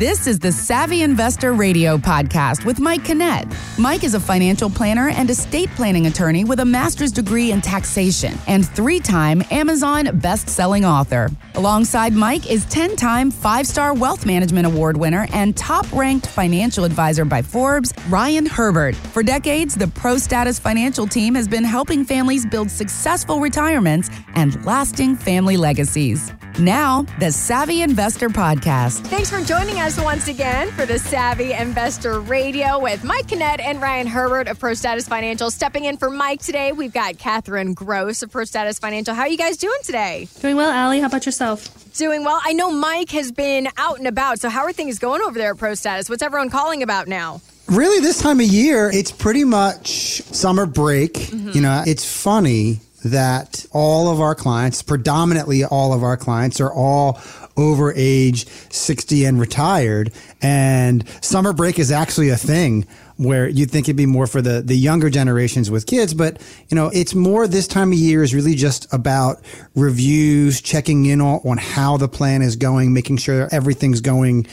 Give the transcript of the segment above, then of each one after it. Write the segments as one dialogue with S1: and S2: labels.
S1: This is the Savvy Investor Radio podcast with Mike Kinnett. Mike is a financial planner and estate planning attorney with a master's degree in taxation and three time Amazon best-selling author. Alongside Mike is 10 time five star wealth management award winner and top ranked financial advisor by Forbes, Ryan Herbert. For decades, the Pro Status Financial team has been helping families build successful retirements and lasting family legacies. Now, the Savvy Investor Podcast.
S2: Thanks for joining us once again for the Savvy Investor Radio with Mike Kinnett and Ryan Herbert of Pro Status Financial. Stepping in for Mike today, we've got Catherine Gross of Pro Status Financial. How are you guys doing today?
S3: Doing well, Allie. How about yourself?
S2: Doing well. I know Mike has been out and about, so how are things going over there at Pro Status? What's everyone calling about now?
S4: Really, this time of year, it's pretty much summer break. Mm-hmm. You know, it's funny that all of our clients, predominantly all of our clients, are all over age 60 and retired. And summer break is actually a thing where you'd think it'd be more for the, the younger generations with kids. But, you know, it's more this time of year is really just about reviews, checking in on, on how the plan is going, making sure everything's going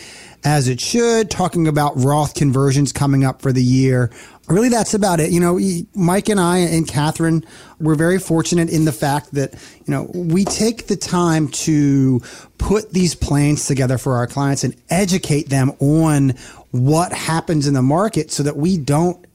S4: as it should, talking about Roth conversions coming up for the year. Really, that's about it. You know, Mike and I and Catherine, we're very fortunate in the fact that, you know, we take the time to put these plans together for our clients and educate them on what happens in the market so that we don't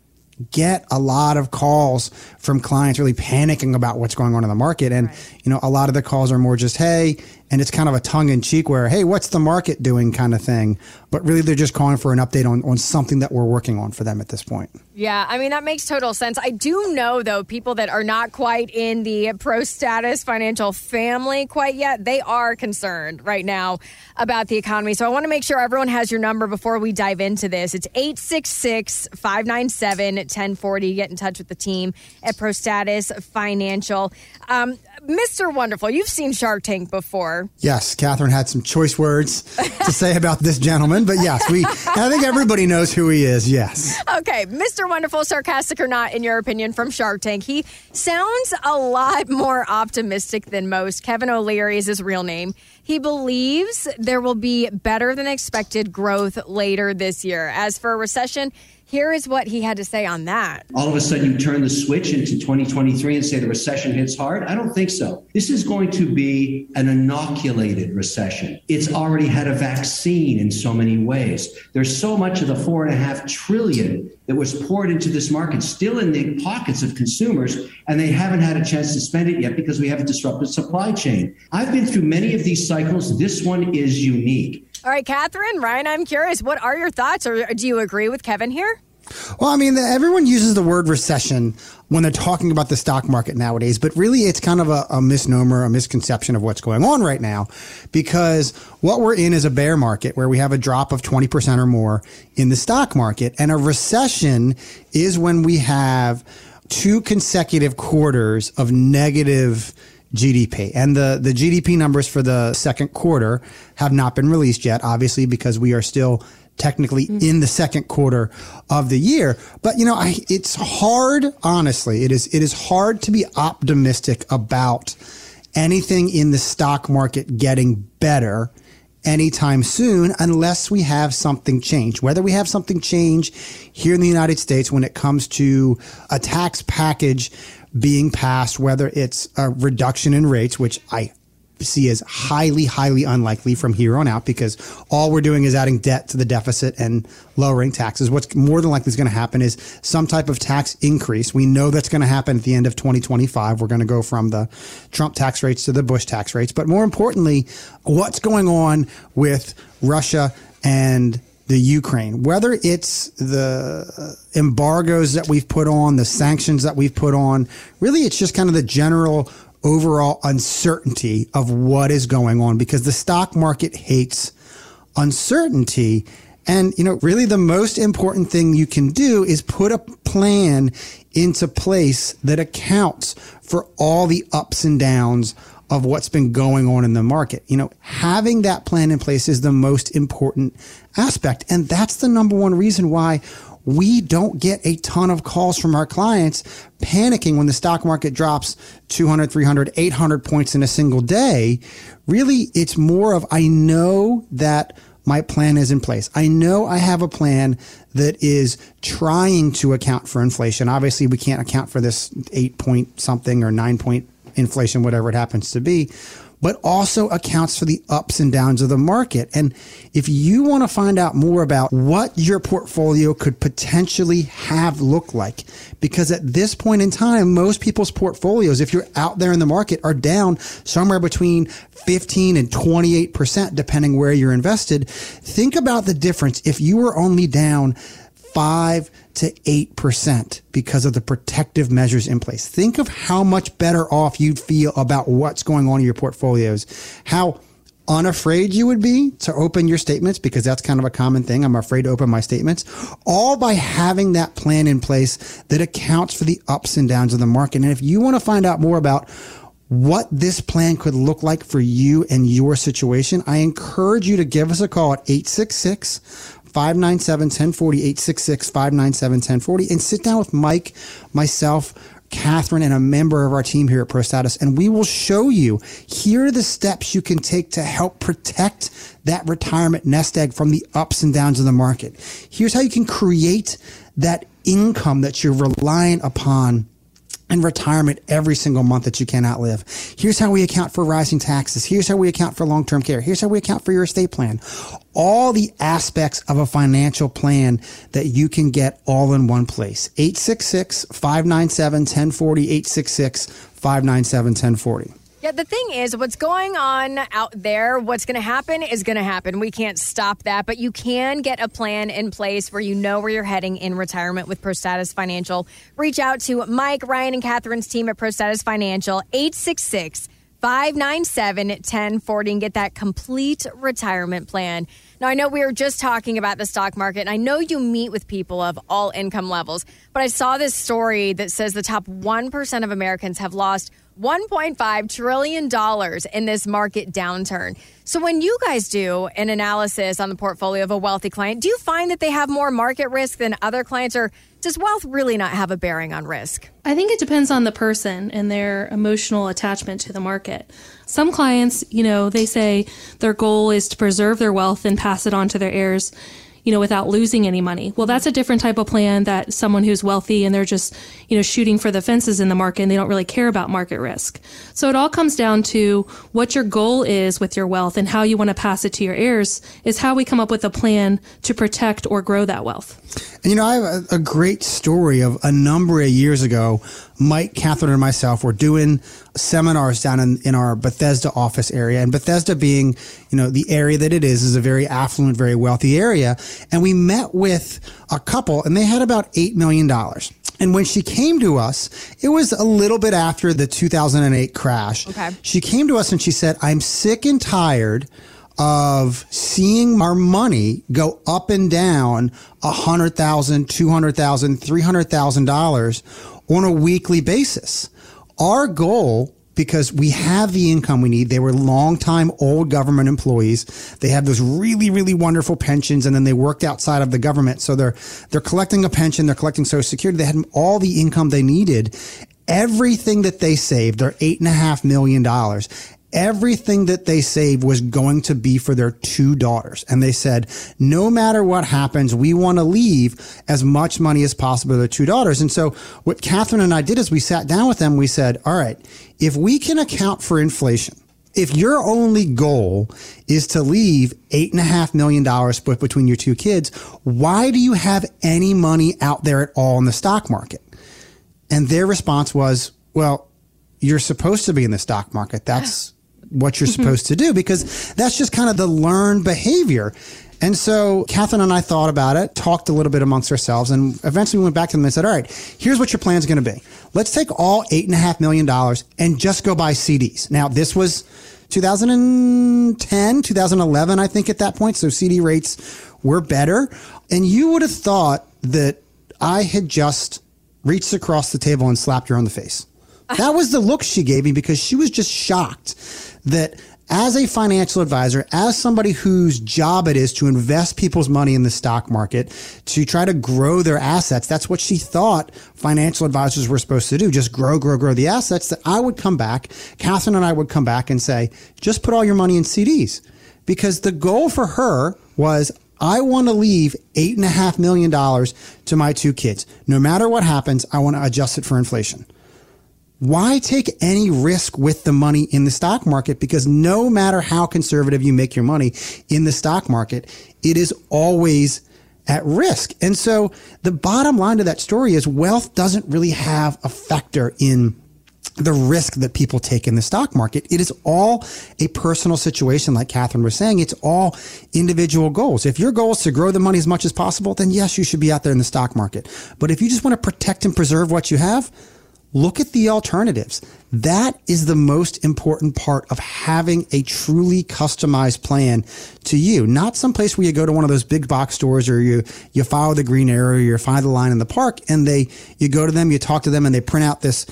S4: get a lot of calls from clients really panicking about what's going on in the market. And, right. you know, a lot of the calls are more just, hey, and it's kind of a tongue in cheek where, hey, what's the market doing kind of thing. But really, they're just calling for an update on, on something that we're working on for them at this point.
S2: Yeah, I mean, that makes total sense. I do know, though, people that are not quite in the pro status financial family quite yet, they are concerned right now about the economy. So I want to make sure everyone has your number before we dive into this. It's 866 597 1040. Get in touch with the team at Pro Status Financial. Um, Mr. Wonderful, you've seen Shark Tank before.
S4: Yes, Catherine had some choice words to say about this gentleman, but yes, we. I think everybody knows who he is. Yes.
S2: Okay, Mr. Wonderful, sarcastic or not, in your opinion, from Shark Tank, he sounds a lot more optimistic than most. Kevin O'Leary is his real name. He believes there will be better than expected growth later this year. As for a recession, here is what he had to say on that.
S5: All of a sudden, you turn the switch into 2023 and say the recession hits hard? I don't think so. This is going to be an inoculated recession. It's already had a vaccine in so many ways. There's so much of the four and a half trillion that was poured into this market still in the pockets of consumers, and they haven't had a chance to spend it yet because we have a disrupted supply chain. I've been through many of these cycles. This one is unique.
S2: All right, Catherine, Ryan, I'm curious, what are your thoughts, or uh, do you agree with Kevin here?
S4: Well, I mean, everyone uses the word recession when they're talking about the stock market nowadays, but really it's kind of a, a, misnomer, a misconception of what's going on right now because what we're in is a bear market where we have a drop of 20% or more in the stock market. And a recession is when we have two consecutive quarters of negative GDP. And the, the GDP numbers for the second quarter have not been released yet, obviously, because we are still technically mm-hmm. in the second quarter of the year. But you know, I, it's hard, honestly, it is, it is hard to be optimistic about anything in the stock market getting better anytime soon unless we have something change. Whether we have something change here in the United States when it comes to a tax package being passed, whether it's a reduction in rates, which I see as highly, highly unlikely from here on out because all we're doing is adding debt to the deficit and lowering taxes. What's more than likely is going to happen is some type of tax increase. We know that's going to happen at the end of 2025. We're going to go from the Trump tax rates to the Bush tax rates. But more importantly, what's going on with Russia and the Ukraine, whether it's the uh, embargoes that we've put on, the sanctions that we've put on, really it's just kind of the general overall uncertainty of what is going on because the stock market hates uncertainty. And, you know, really the most important thing you can do is put a plan into place that accounts for all the ups and downs of what's been going on in the market. You know, having that plan in place is the most important aspect. And that's the number one reason why we don't get a ton of calls from our clients panicking when the stock market drops 200, 300, 800 points in a single day. Really, it's more of, I know that my plan is in place. I know I have a plan that is trying to account for inflation. Obviously, we can't account for this eight point something or nine point inflation, whatever it happens to be but also accounts for the ups and downs of the market. And if you want to find out more about what your portfolio could potentially have look like, because at this point in time, most people's portfolios, if you're out there in the market, are down somewhere between 15 and 28%, depending where you're invested. Think about the difference if you were only down five to 8% because of the protective measures in place. Think of how much better off you'd feel about what's going on in your portfolios, how unafraid you would be to open your statements because that's kind of a common thing. I'm afraid to open my statements all by having that plan in place that accounts for the ups and downs of the market. And if you want to find out more about what this plan could look like for you and your situation, I encourage you to give us a call at 866 597 1040, 866 597 1040, and sit down with Mike, myself, Catherine, and a member of our team here at ProStatus, and we will show you here are the steps you can take to help protect that retirement nest egg from the ups and downs of the market. Here's how you can create that income that you're relying upon in retirement every single month that you cannot live. Here's how we account for rising taxes. Here's how we account for long-term care. Here's how we account for your estate plan. All the aspects of a financial plan that you can get all in one place. 866-597-1040, 866-597-1040.
S2: Yeah, the thing is, what's going on out there, what's going to happen is going to happen. We can't stop that, but you can get a plan in place where you know where you're heading in retirement with ProStatus Financial. Reach out to Mike, Ryan, and Catherine's team at ProStatus Financial, 866 597 1040, and get that complete retirement plan. Now, I know we were just talking about the stock market, and I know you meet with people of all income levels, but I saw this story that says the top 1% of Americans have lost $1.5 trillion in this market downturn. So, when you guys do an analysis on the portfolio of a wealthy client, do you find that they have more market risk than other clients, or does wealth really not have a bearing on risk?
S3: I think it depends on the person and their emotional attachment to the market. Some clients, you know, they say their goal is to preserve their wealth and pass it on to their heirs you know, without losing any money. Well, that's a different type of plan that someone who's wealthy and they're just, you know, shooting for the fences in the market and they don't really care about market risk. So it all comes down to what your goal is with your wealth and how you want to pass it to your heirs is how we come up with a plan to protect or grow that wealth.
S4: And, you know, I have a, a great story of a number of years ago. Mike, Catherine, and myself were doing seminars down in, in our Bethesda office area. And Bethesda being, you know, the area that it is, is a very affluent, very wealthy area. And we met with a couple and they had about $8 million. And when she came to us, it was a little bit after the 2008 crash.
S2: Okay.
S4: She came to us and she said, I'm sick and tired of seeing our money go up and down a hundred thousand, two hundred thousand, three hundred thousand dollars on a weekly basis. Our goal because we have the income we need. They were long-time old government employees. They have those really, really wonderful pensions, and then they worked outside of the government. So they're they're collecting a pension, they're collecting Social Security. They had all the income they needed. Everything that they saved, their eight and a half million dollars, everything that they saved was going to be for their two daughters. And they said, no matter what happens, we want to leave as much money as possible to their two daughters. And so what Catherine and I did is we sat down with them. We said, all right, if we can account for inflation, if your only goal is to leave eight and a half million dollars split between your two kids, why do you have any money out there at all in the stock market? And their response was, well, you're supposed to be in the stock market. That's what you're mm-hmm. supposed to do because that's just kind of the learned behavior. And so Catherine and I thought about it, talked a little bit amongst ourselves, and eventually we went back to them and said, all right, here's what your plan is going to be. Let's take all eight and a half million dollars and just go buy CDs. Now, this was 2010, 2011, I think at that point. So CD rates were better. And you would have thought that I had just reached across the table and slapped her on the face. That was the look she gave me because she was just shocked that as a financial advisor, as somebody whose job it is to invest people's money in the stock market, to try to grow their assets, that's what she thought financial advisors were supposed to do. Just grow, grow, grow the assets that I would come back. Catherine and I would come back and say, just put all your money in CDs because the goal for her was I want to leave eight and a half million dollars to my two kids. No matter what happens, I want to adjust it for inflation. Why take any risk with the money in the stock market? Because no matter how conservative you make your money in the stock market, it is always at risk. And so the bottom line to that story is wealth doesn't really have a factor in the risk that people take in the stock market. It is all a personal situation, like Catherine was saying. It's all individual goals. If your goal is to grow the money as much as possible, then yes, you should be out there in the stock market. But if you just want to protect and preserve what you have, look at the alternatives. That is the most important part of having a truly customized plan to you. Not some place where you go to one of those big box stores or you, you follow the green arrow, you find the line in the park and they, you go to them, you talk to them and they print out this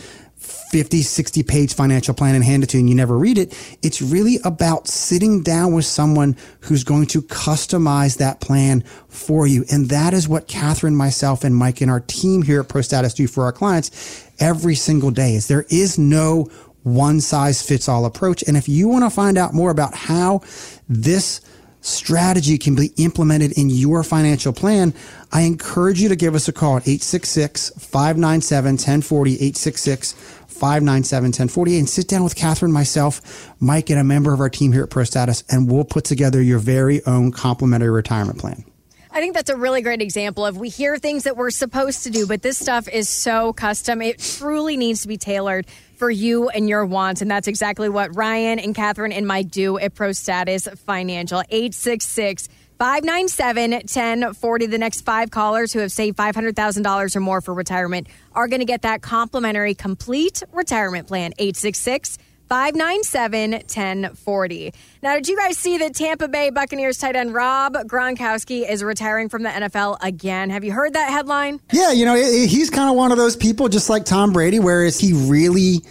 S4: 50, 60 page financial plan and hand it to you and you never read it. It's really about sitting down with someone who's going to customize that plan for you. And that is what Catherine, myself, and Mike and our team here at ProStatus do for our clients every single day is there is no one size fits all approach. And if you want to find out more about how this strategy can be implemented in your financial plan, I encourage you to give us a call at 866 597 1040, 866 597 1040, and sit down with Catherine, myself, Mike, and a member of our team here at ProStatus, and we'll put together your very own complimentary retirement plan.
S2: I think that's a really great example of we hear things that we're supposed to do, but this stuff is so custom. It truly needs to be tailored for you and your wants. And that's exactly what Ryan and Catherine and Mike do at Pro Status Financial. 866 597 1040. The next five callers who have saved $500,000 or more for retirement are going to get that complimentary complete retirement plan. 866 597 1040. Now, did you guys see that Tampa Bay Buccaneers tight end Rob Gronkowski is retiring from the NFL again? Have you heard that headline?
S4: Yeah, you know, he's kind of one of those people, just like Tom Brady, where is he really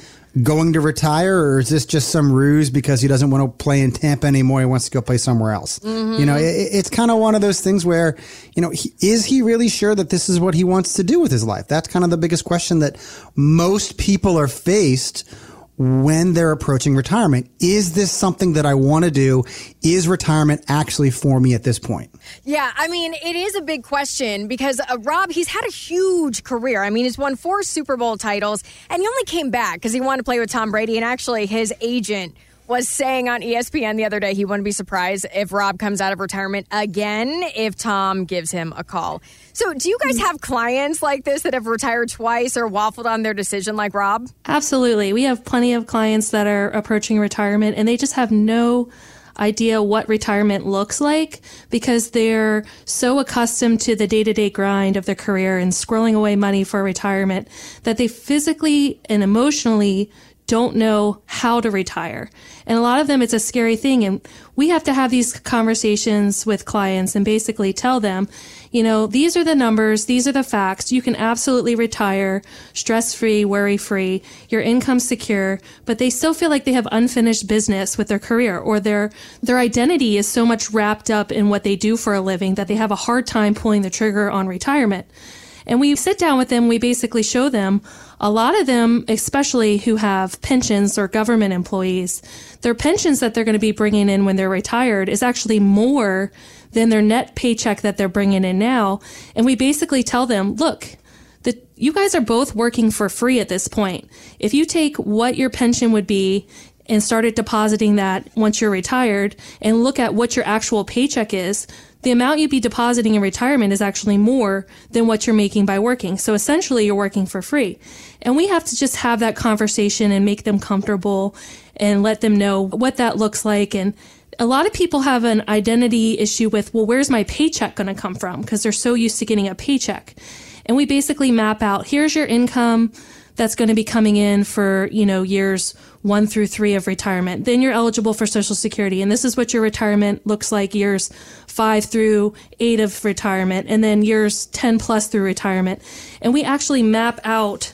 S4: going to retire or is this just some ruse because he doesn't want to play in Tampa anymore? He wants to go play somewhere else. Mm-hmm. You know, it, it's kind of one of those things where, you know, he, is he really sure that this is what he wants to do with his life? That's kind of the biggest question that most people are faced when they're approaching retirement. Is this something that I want to do? Is retirement actually for me at this point?
S2: Yeah, I mean, it is a big question because uh, Rob, he's had a huge career. I mean, he's won four Super Bowl titles, and he only came back because he wanted to play with Tom Brady. And actually, his agent was saying on ESPN the other day he wouldn't be surprised if Rob comes out of retirement again if Tom gives him a call. So, do you guys have clients like this that have retired twice or waffled on their decision like Rob?
S3: Absolutely. We have plenty of clients that are approaching retirement and they just have no idea what retirement looks like because they're so accustomed to the day to day grind of their career and squirreling away money for retirement that they physically and emotionally don't know how to retire. And a lot of them, it's a scary thing. And we have to have these conversations with clients and basically tell them, you know, these are the numbers, these are the facts. You can absolutely retire stress free, worry free, your income secure, but they still feel like they have unfinished business with their career or their, their identity is so much wrapped up in what they do for a living that they have a hard time pulling the trigger on retirement. And we sit down with them, we basically show them a lot of them, especially who have pensions or government employees, their pensions that they're going to be bringing in when they're retired is actually more than their net paycheck that they're bringing in now. And we basically tell them, look, you guys are both working for free at this point. If you take what your pension would be and started depositing that once you're retired and look at what your actual paycheck is, the amount you'd be depositing in retirement is actually more than what you're making by working. So essentially, you're working for free. And we have to just have that conversation and make them comfortable and let them know what that looks like. And a lot of people have an identity issue with, well, where's my paycheck going to come from? Because they're so used to getting a paycheck. And we basically map out here's your income that's going to be coming in for, you know, years one through three of retirement. Then you're eligible for Social Security. And this is what your retirement looks like years five through eight of retirement, and then years 10 plus through retirement. And we actually map out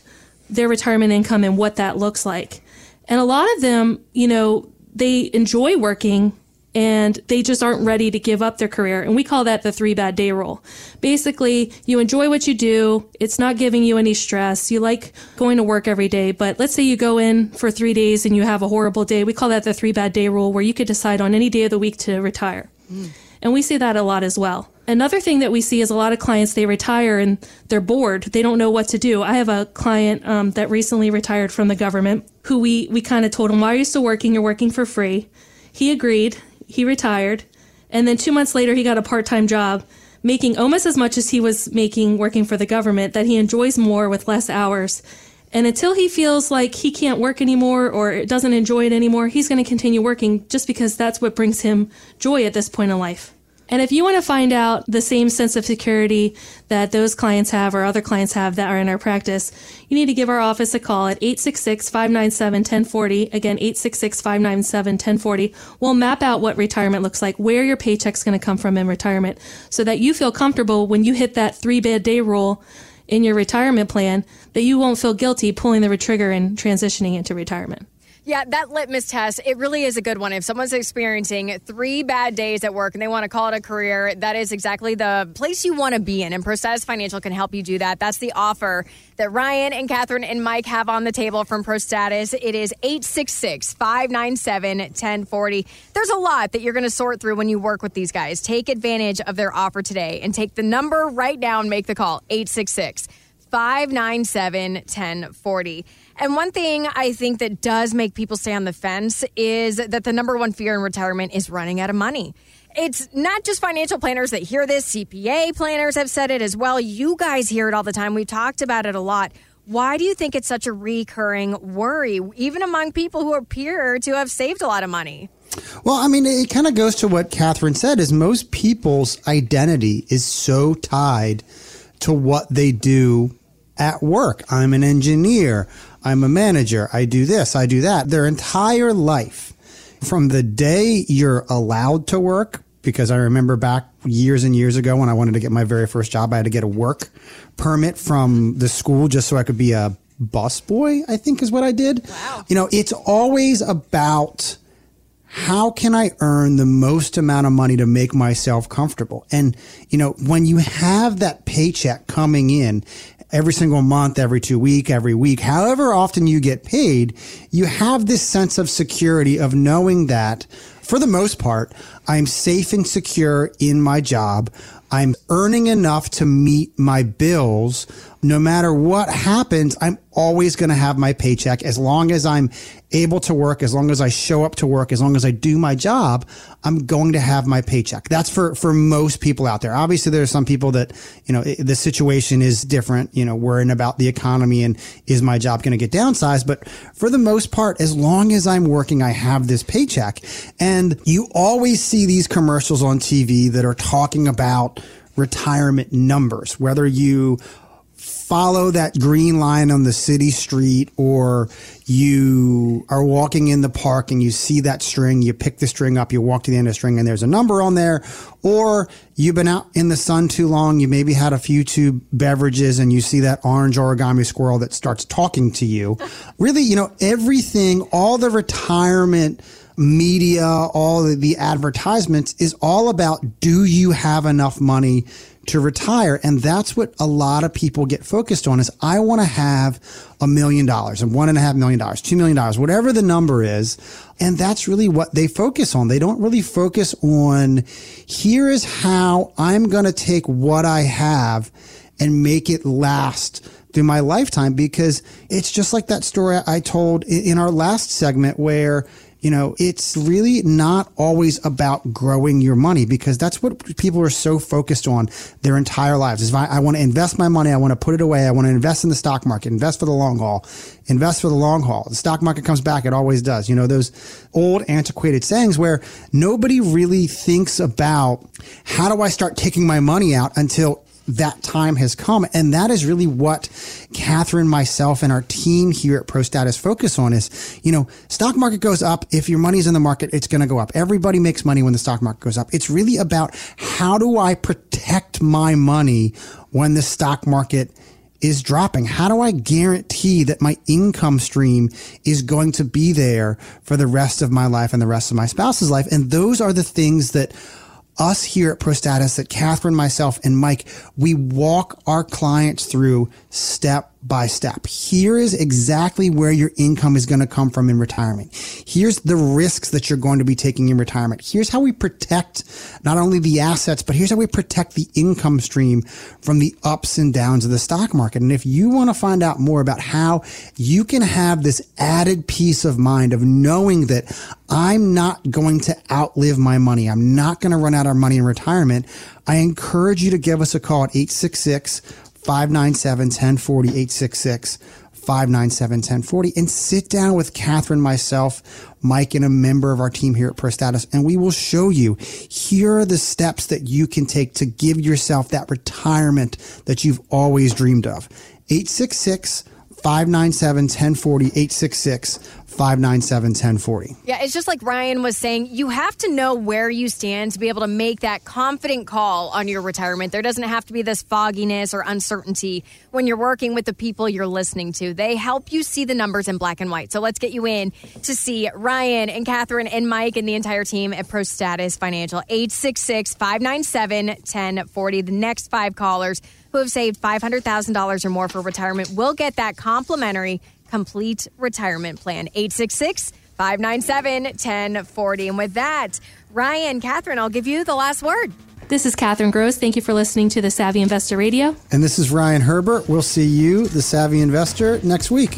S3: their retirement income and what that looks like. And a lot of them, you know, they enjoy working and they just aren't ready to give up their career. And we call that the three bad day rule. Basically, you enjoy what you do. It's not giving you any stress. You like going to work every day, but let's say you go in for three days and you have a horrible day. We call that the three bad day rule where you could decide on any day of the week to retire. Mm. And we see that a lot as well. Another thing that we see is a lot of clients, they retire and they're bored. They don't know what to do. I have a client um, that recently retired from the government who we, we kind of told him, why are you still working? You're working for free. He agreed. He retired. And then two months later, he got a part time job making almost as much as he was making working for the government that he enjoys more with less hours. And until he feels like he can't work anymore or doesn't enjoy it anymore, he's going to continue working just because that's what brings him joy at this point in life. And if you want to find out the same sense of security that those clients have or other clients have that are in our practice, you need to give our office a call at 866-597-1040. Again, 866-597-1040. We'll map out what retirement looks like, where your paycheck's going to come from in retirement so that you feel comfortable when you hit that three bad day rule in your retirement plan that you won't feel guilty pulling the trigger and transitioning into retirement.
S2: Yeah, that litmus test, it really is a good one. If someone's experiencing three bad days at work and they want to call it a career, that is exactly the place you want to be in. And ProStatus Financial can help you do that. That's the offer that Ryan and Catherine and Mike have on the table from ProStatus. It is 866 597 1040. There's a lot that you're going to sort through when you work with these guys. Take advantage of their offer today and take the number right now and make the call 866 597 1040. And one thing I think that does make people stay on the fence is that the number one fear in retirement is running out of money. It's not just financial planners that hear this, CPA planners have said it as well. You guys hear it all the time. We've talked about it a lot. Why do you think it's such a recurring worry, even among people who appear to have saved a lot of money?
S4: Well, I mean, it kind of goes to what Catherine said is most people's identity is so tied to what they do at work. I'm an engineer. I'm a manager. I do this. I do that. Their entire life from the day you're allowed to work, because I remember back years and years ago when I wanted to get my very first job, I had to get a work permit from the school just so I could be a bus boy, I think is what I did. Wow. You know, it's always about how can I earn the most amount of money to make myself comfortable? And, you know, when you have that paycheck coming in every single month, every two week, every week, however often you get paid, you have this sense of security of knowing that for the most part, I'm safe and secure in my job. I'm earning enough to meet my bills. No matter what happens, I'm always going to have my paycheck as long as I'm able to work, as long as I show up to work, as long as I do my job, I'm going to have my paycheck. That's for, for most people out there. Obviously, there are some people that, you know, the situation is different, you know, worrying about the economy and is my job going to get downsized? But for the most part, as long as I'm working, I have this paycheck. And you always see these commercials on TV that are talking about retirement numbers, whether you follow that green line on the city street or you are walking in the park and you see that string, you pick the string up, you walk to the end of the string and there's a number on there, or you've been out in the sun too long, you maybe had a few too beverages and you see that orange origami squirrel that starts talking to you. really, you know, everything, all the retirement media, all the advertisements is all about do you have enough money to retire. And that's what a lot of people get focused on is I want to have a million dollars and one and a half million dollars, two million dollars, whatever the number is. And that's really what they focus on. They don't really focus on here is how I'm going to take what I have and make it last through my lifetime because it's just like that story I told in our last segment where you know, it's really not always about growing your money because that's what people are so focused on their entire lives. Is I, I want to invest my money. I want to put it away. I want to invest in the stock market, invest for the long haul, invest for the long haul. The stock market comes back. It always does. You know, those old antiquated sayings where nobody really thinks about how do I start taking my money out until that time has come. And that is really what Catherine, myself, and our team here at ProStatus focus on is, you know, stock market goes up. If your money's in the market, it's going to go up. Everybody makes money when the stock market goes up. It's really about how do I protect my money when the stock market is dropping? How do I guarantee that my income stream is going to be there for the rest of my life and the rest of my spouse's life? And those are the things that us here at ProStatus, that Catherine, myself, and Mike, we walk our clients through step by step. Here is exactly where your income is going to come from in retirement. Here's the risks that you're going to be taking in retirement. Here's how we protect not only the assets, but here's how we protect the income stream from the ups and downs of the stock market. And if you want to find out more about how you can have this added peace of mind of knowing that I'm not going to outlive my money. I'm not going to run out of money in retirement. I encourage you to give us a call at 866 597 1040 866 597 1040 and sit down with Catherine, myself, Mike, and a member of our team here at ProStatus, and we will show you here are the steps that you can take to give yourself that retirement that you've always dreamed of. 866 597 1040 866 597 1040.
S2: Yeah, it's just like Ryan was saying, you have to know where you stand to be able to make that confident call on your retirement. There doesn't have to be this fogginess or uncertainty when you're working with the people you're listening to. They help you see the numbers in black and white. So let's get you in to see Ryan and Catherine and Mike and the entire team at Pro Status Financial. 866 597 1040. The next five callers who have saved $500,000 or more for retirement will get that complimentary complete retirement plan. 866 597 1040. And with that, Ryan, Catherine, I'll give you the last word.
S3: This is Catherine Gross. Thank you for listening to the Savvy Investor Radio.
S4: And this is Ryan Herbert. We'll see you, the Savvy Investor, next week.